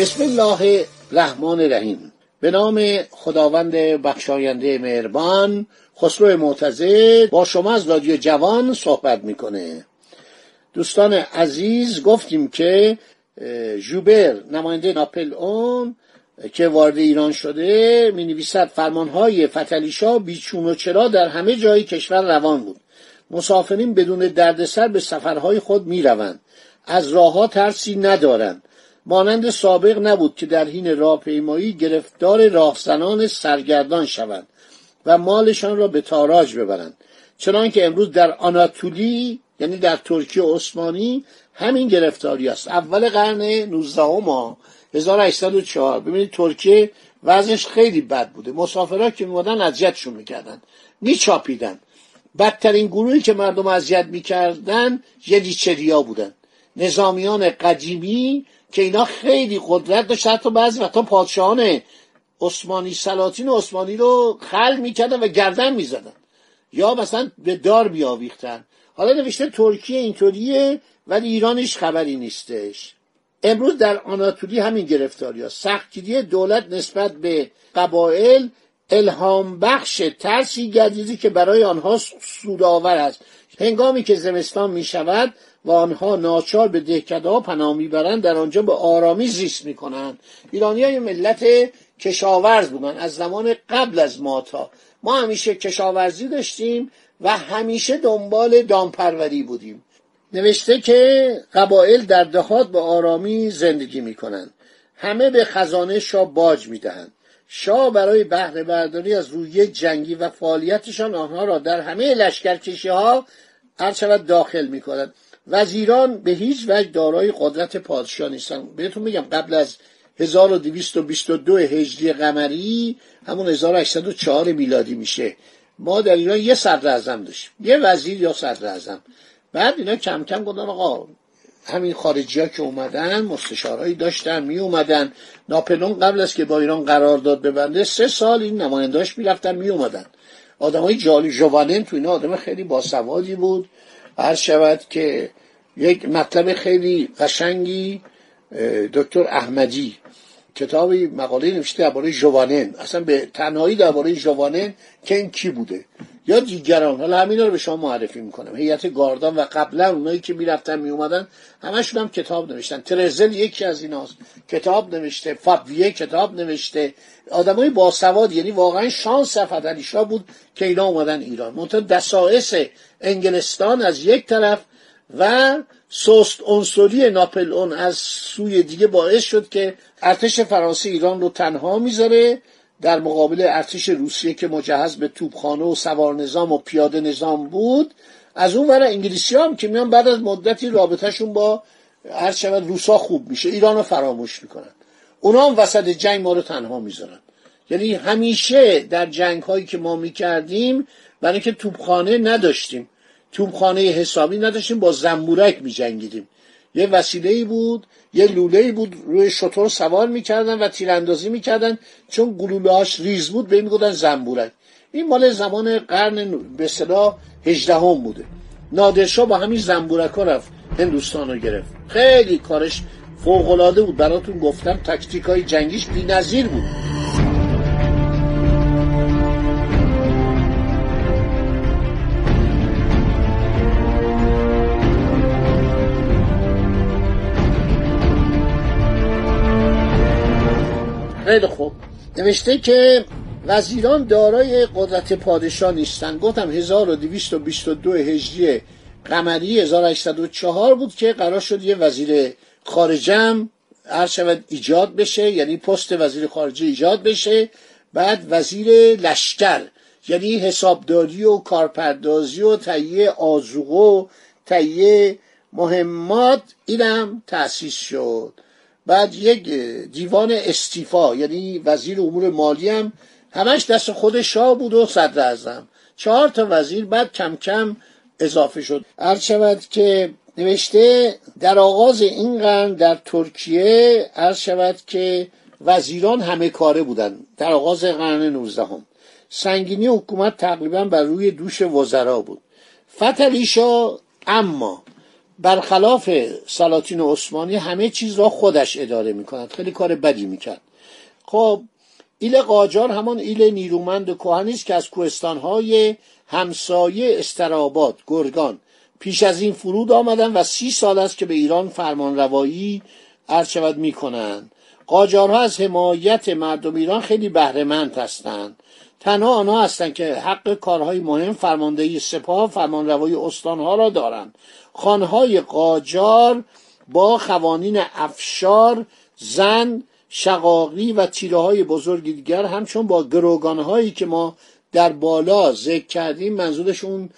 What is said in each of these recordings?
بسم الله الرحمن الرحیم. به نام خداوند بخشاینده مهربان خسرو معتزد با شما از رادیو جوان صحبت می‌کنه. دوستان عزیز گفتیم که جوبر نماینده ناپل اون که وارد ایران شده می نویسد فرمانهای فتلیشا بیچون و چرا در همه جای کشور روان بود. مسافرین بدون دردسر به سفرهای خود می روند. از راهها ترسی ندارند. مانند سابق نبود که در حین راهپیمایی گرفتار راهزنان سرگردان شوند و مالشان را به تاراج ببرند. چنانکه امروز در آناتولی یعنی در ترکیه عثمانی همین گرفتاری است. اول قرن 19 ما 1804 ببینید ترکیه وضعش خیلی بد بوده. مسافرها که میمدن اذیتشون می‌کردن. میچاپیدن. بدترین گروهی که مردم اذیت می‌کردن یدیچریا بودن. نظامیان قدیمی که اینا خیلی قدرت داشت. حتی بعضی وقتا پادشاهان عثمانی سلاطین عثمانی رو خل می‌کردن و گردن می‌زدن. یا مثلا به دار بیاویختن. حالا نوشته ترکیه اینطوریه ولی ایرانش خبری نیستش. امروز در آناتولی همین گرفتاری ها. سختگیری دولت نسبت به قبایل الهام بخش ترسی گردیدی که برای آنها سودآور است. هنگامی که زمستان می شود و آنها ناچار به دهکده پناه می‌برند در آنجا به آرامی زیست می‌کنند ایرانی های ملت کشاورز بودن از زمان قبل از ماتا ما همیشه کشاورزی داشتیم و همیشه دنبال دامپروری بودیم. نوشته که قبایل در دهات به آرامی زندگی می‌کنند همه به خزانه شاه باج می‌دهند. شاه برای بهره برداری از روی جنگی و فعالیتشان آنها را در همه لشکرکشی ها هر شود داخل می‌کنند وزیران به هیچ وجه دارای قدرت پادشاه نیستن. بهتون میگم قبل از 1222 هجری قمری همون 1804 میلادی میشه. ما در ایران یه صدر اعظم داشتیم. یه وزیر یا صدر اعظم بعد اینا کم کم گفتن آقا همین خارجی ها که اومدن مستشارهایی داشتن می اومدن ناپلون قبل از که با ایران قرارداد ببنده سه سال این نماینداش می‌رفتن می اومدن آدم های جالی جوانن تو اینا آدم خیلی باسوادی بود. هر شود که یک مطلب خیلی قشنگی دکتر احمدی کتابی مقاله نوشته درباره جوانن. اصلا به تنهایی درباره جوانن که این کی بوده. یا دیگران. حالا همینا رو به شما معرفی می‌کنم. هیئت گاردان و قبلا اونایی که می‌رفتن میومدن همشون هم کتاب نوشتن. ترزل یکی از ایناست. کتاب نوشته. فابویه کتاب نوشته. آدمای باسواد یعنی واقعا شانس فتلیشا بود که اینا اومدن ایران. منتها دسایس انگلستان از یک طرف و سوست عنصری ناپل اون از سوی دیگه باعث شد که ارتش فرانسه ایران رو تنها می‌ذاره در مقابل ارتش روسیه که مجهز به توپخانه و سوار نظام و پیاده نظام بود. از اون ور انگلیسی هم که میان بعد از مدتی رابطهشون با هر شود روسا خوب میشه ایران رو فراموش می‌کنن. اونا هم وسط جنگ ما رو تنها می‌ذارن. یعنی همیشه در جنگ هایی که ما می‌کردیم برای اینکه توپخانه نداشتیم. توپخانه حسابی نداشتیم با زنبورک میجنگیدیم. یه وسیله بود یه لوله بود روی شطور سوار می‌کردن و تیراندازی می‌کردن چون گلوله هاش ریز بود به می‌گفتن زنبورک. این مال زمان قرن به اصطلاح هجدهم بوده. نادرشاه با همین زنبورک ها رفت هندوستان رو گرفت. خیلی کارش فوقالعاده بود براتون گفتم تکتیک های جنگیش بی‌نظیر بود. خیلی خوب. نوشته که وزیران دارای قدرت پادشاه نیستند گفتم 1222 هجری قمری 1804 بود که قرار شد یه وزیر خارجم هر شود ایجاد بشه یعنی پست وزیر خارجه ایجاد بشه. بعد وزیر لشکر یعنی حسابداری و کارپردازی و تهیه آزوق و تهیه مهمات اینم تأسیس شد. بعد یک دیوان استیفا یعنی وزیر امور مالی هم همش دست خود شاه بود و صدر اعظم. چهار تا وزیر بعد کم کم اضافه شد. عرض شود که نوشته در آغاز این قرن در ترکیه عرض شود که وزیران همه کاره بودن در آغاز قرن نوزدهم. سنگینی حکومت تقریبا بر روی دوش وزرا بود. فتلیشا اما برخلاف سلاطین عثمانی همه چیز را خودش اداره می‌کند. خیلی کار بدی می‌کرد. خب ایل قاجار همان ایل نیرومند و کهنی است که از کوهستانهای همسایه استراباد گرگان پیش از این فرود آمدن و سی سال است که به ایران فرمان روایی عرض می‌کنند. قاجارها از حمایت مردم ایران خیلی بهرهمند هستند. تنها آنها هستند که حق کارهای مهم فرماندهی سپاه فرمانروایی استانها را دارند. خانهای قاجار با قوانین افشار زن شقاقی و تیره های بزرگ دیگر همچون با گروگانهایی که ما در بالا ذکر کردیم منظورش اون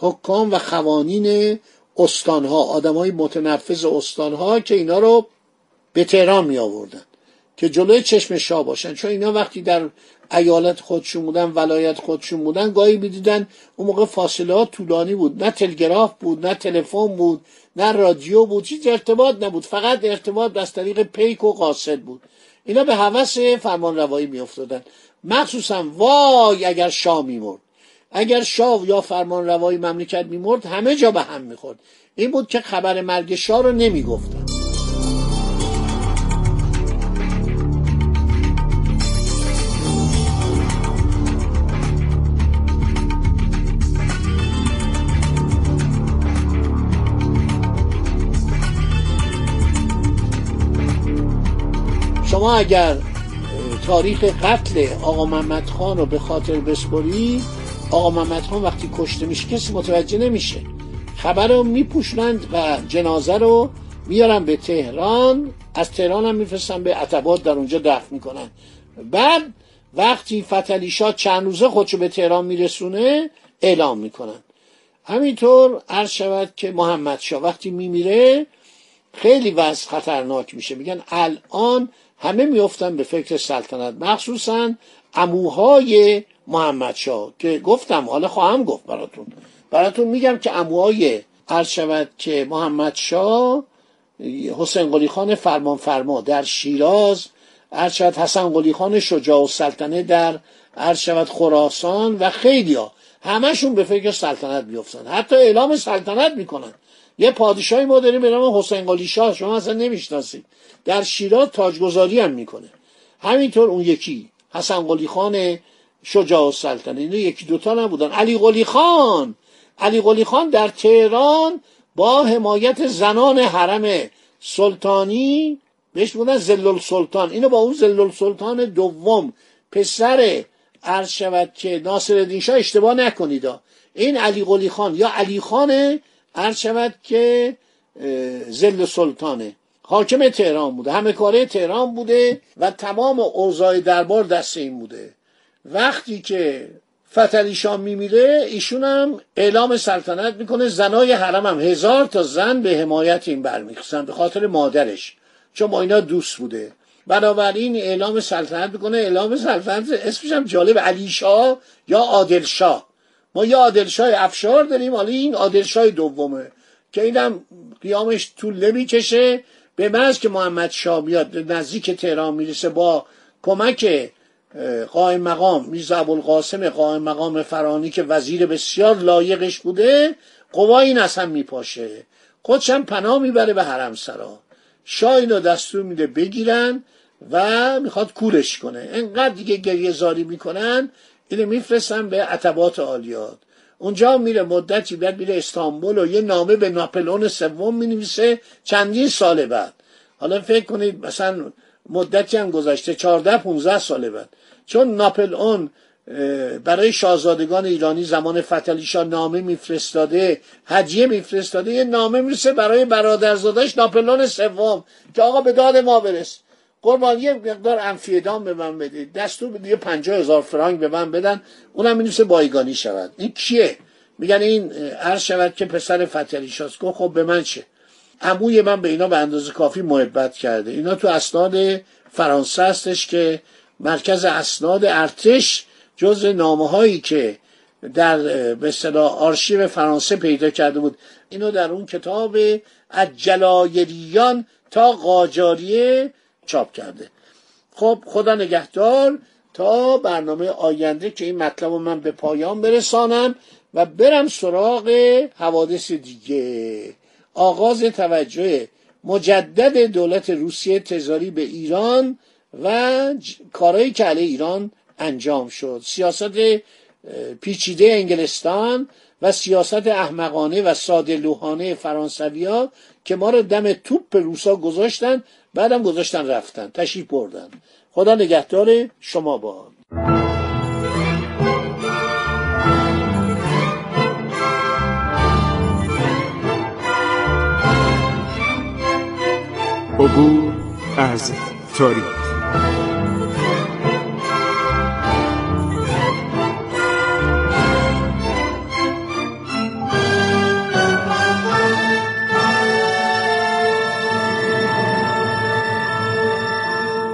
حکام و قوانین استانها آدم های متنفذ استانها که اینا رو به تهران می آوردن که جلوی چشم شاه باشن. چون اینا وقتی در ایالت خودشون بودن ولایت خودشون بودن گاهی می‌دیدن اون موقع فاصله ها طولانی بود. نه تلگراف بود نه تلفن بود نه رادیو بود. چیز ارتباط نبود. فقط ارتباط از طریق پیک و قاصد بود. اینا به هوس فرمان روایی میافتادن. مخصوصا وای اگر شاه میمرد. اگر شاه یا فرمان روایی مملکت میمرد همه جا به هم می‌خورد. این بود که خبر مرگ شاه رو نمی‌گفتن. شما اگر تاریخ قتل آقا محمد خان رو به خاطر بسپری آقا محمد خان وقتی کشته میشه کسی متوجه نمیشه. خبر رو میپوشنند و جنازه رو میارن به تهران از تهران هم میفرستن به عتبات در اونجا دفن می‌کنن. بعد وقتی فتلی چند روزه خودشو به تهران میرسونه اعلام می‌کنن. همینطور عرض شود که محمد شاه وقتی میمیره خیلی وضع خطرناک میشه. میگن الان همه میفتن به فکر سلطنت. مخصوصا اموهای محمد شاه که گفتم حالا خواهم گفت براتون. براتون میگم که اموهای عرض شود که محمد شاه حسین قلی خان فرمان فرما در شیراز عرض شود حسن قلی خان شجاع و سلطنه در عرض شود خراسان و خیلی ها همشون به فکر سلطنت بیفتن حتی اعلام سلطنت می‌کنن. یه پادشاهی ما داریم به نام حسین قلی شاه. شما اصلا نمی‌شناسید. در شیراز تاجگذاری هم می‌کنه. همینطور اون یکی حسن قلی خان شجاع السلطنه. اینو یکی دوتا نبودن. علی قلی خان. علی قلی خان در تهران با حمایت زنان حرم سلطانی بهش بودن زلل سلطان اینو با اون زلل سلطان دوم پسر عرض شود که ناصر شاه اشتباه نکنید. این علی قلی خان یا علی خانه عرض شود که زل سلطانه. حاکم تهران بوده همه کاره تهران بوده و تمام اوضاع دربار دست این بوده. وقتی که فتلی میمیره ایشون هم اعلام سلطنت می‌کنه زنای حرم هم. هزار تا زن به حمایت این برمیخستن به خاطر مادرش چون با اینا دوست بوده. بنابراین اعلام سلطنت می‌کنه اعلام سلطنت اسمش هم جالب علی شاه یا عادل شاه. ما یه عادلشاه افشار داریم حالا این عادلشاه دومه که اینم قیامش طول نمی‌کشه. به محض که محمد شاه میاد نزدیک تهران می‌رسه با کمک قائم مقام میرزا ابوالقاسم قائم مقام فرانی که وزیر بسیار لایقش بوده قوای این اصلا میپاشه. خودشم پناه می‌بره به حرم سرا. شاه اینو دستور میده بگیرن و می‌خواد کورش کنه. انقدر دیگه گریه زاری می‌کنن اینو میفرستن به عتبات عالیات. اونجا میره مدتی بعد میره استانبول و یه نامه به ناپلون سوم می‌نویسه چندین سال بعد. حالا فکر کنید مثلا مدتی هم گذشته 14 15 سال بعد. چون ناپلئون برای شاهزادگان ایرانی زمان فتلیشا نامه میفرستاده هدیه میفرستاده یه نامه می‌رسه برای برادرزادش ناپلون سوم که آقا به داد ما برس. قربان یه مقدار انفیدام به من بدید. دستور بدید یه پنجاه هزار فرانک به من بدن. اونم می‌نویسه بایگانی شود. این کیه؟ میگن این عرض شود که پسر فتریشاست گفت خب به من چه؟ عموی من به اینا به اندازه کافی محبت کرده. اینا تو اسناد فرانسه هستش که مرکز اسناد ارتش جز نامه هایی که در به اصطلاح آرشیو فرانسه پیدا کرده بود. اینو در اون کتاب از جلایریان تا قاجاریه چاپ کرده. خب خدا نگهدار تا برنامه آینده که این مطلب رو من به پایان برسانم و برم سراغ حوادث دیگه. آغاز توجه مجدد دولت روسیه تزاری به ایران و کارهایی که علیه ایران انجام شد. سیاست پیچیده انگلستان و سیاست احمقانه و ساده لوحانه فرانسوی که ما رو دم توپ روسا گذاشتن بعدم گذاشتن رفتن تشریف بردن. خدا نگهدار شما با. عبور از تاریخ.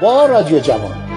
با رادیو جوان.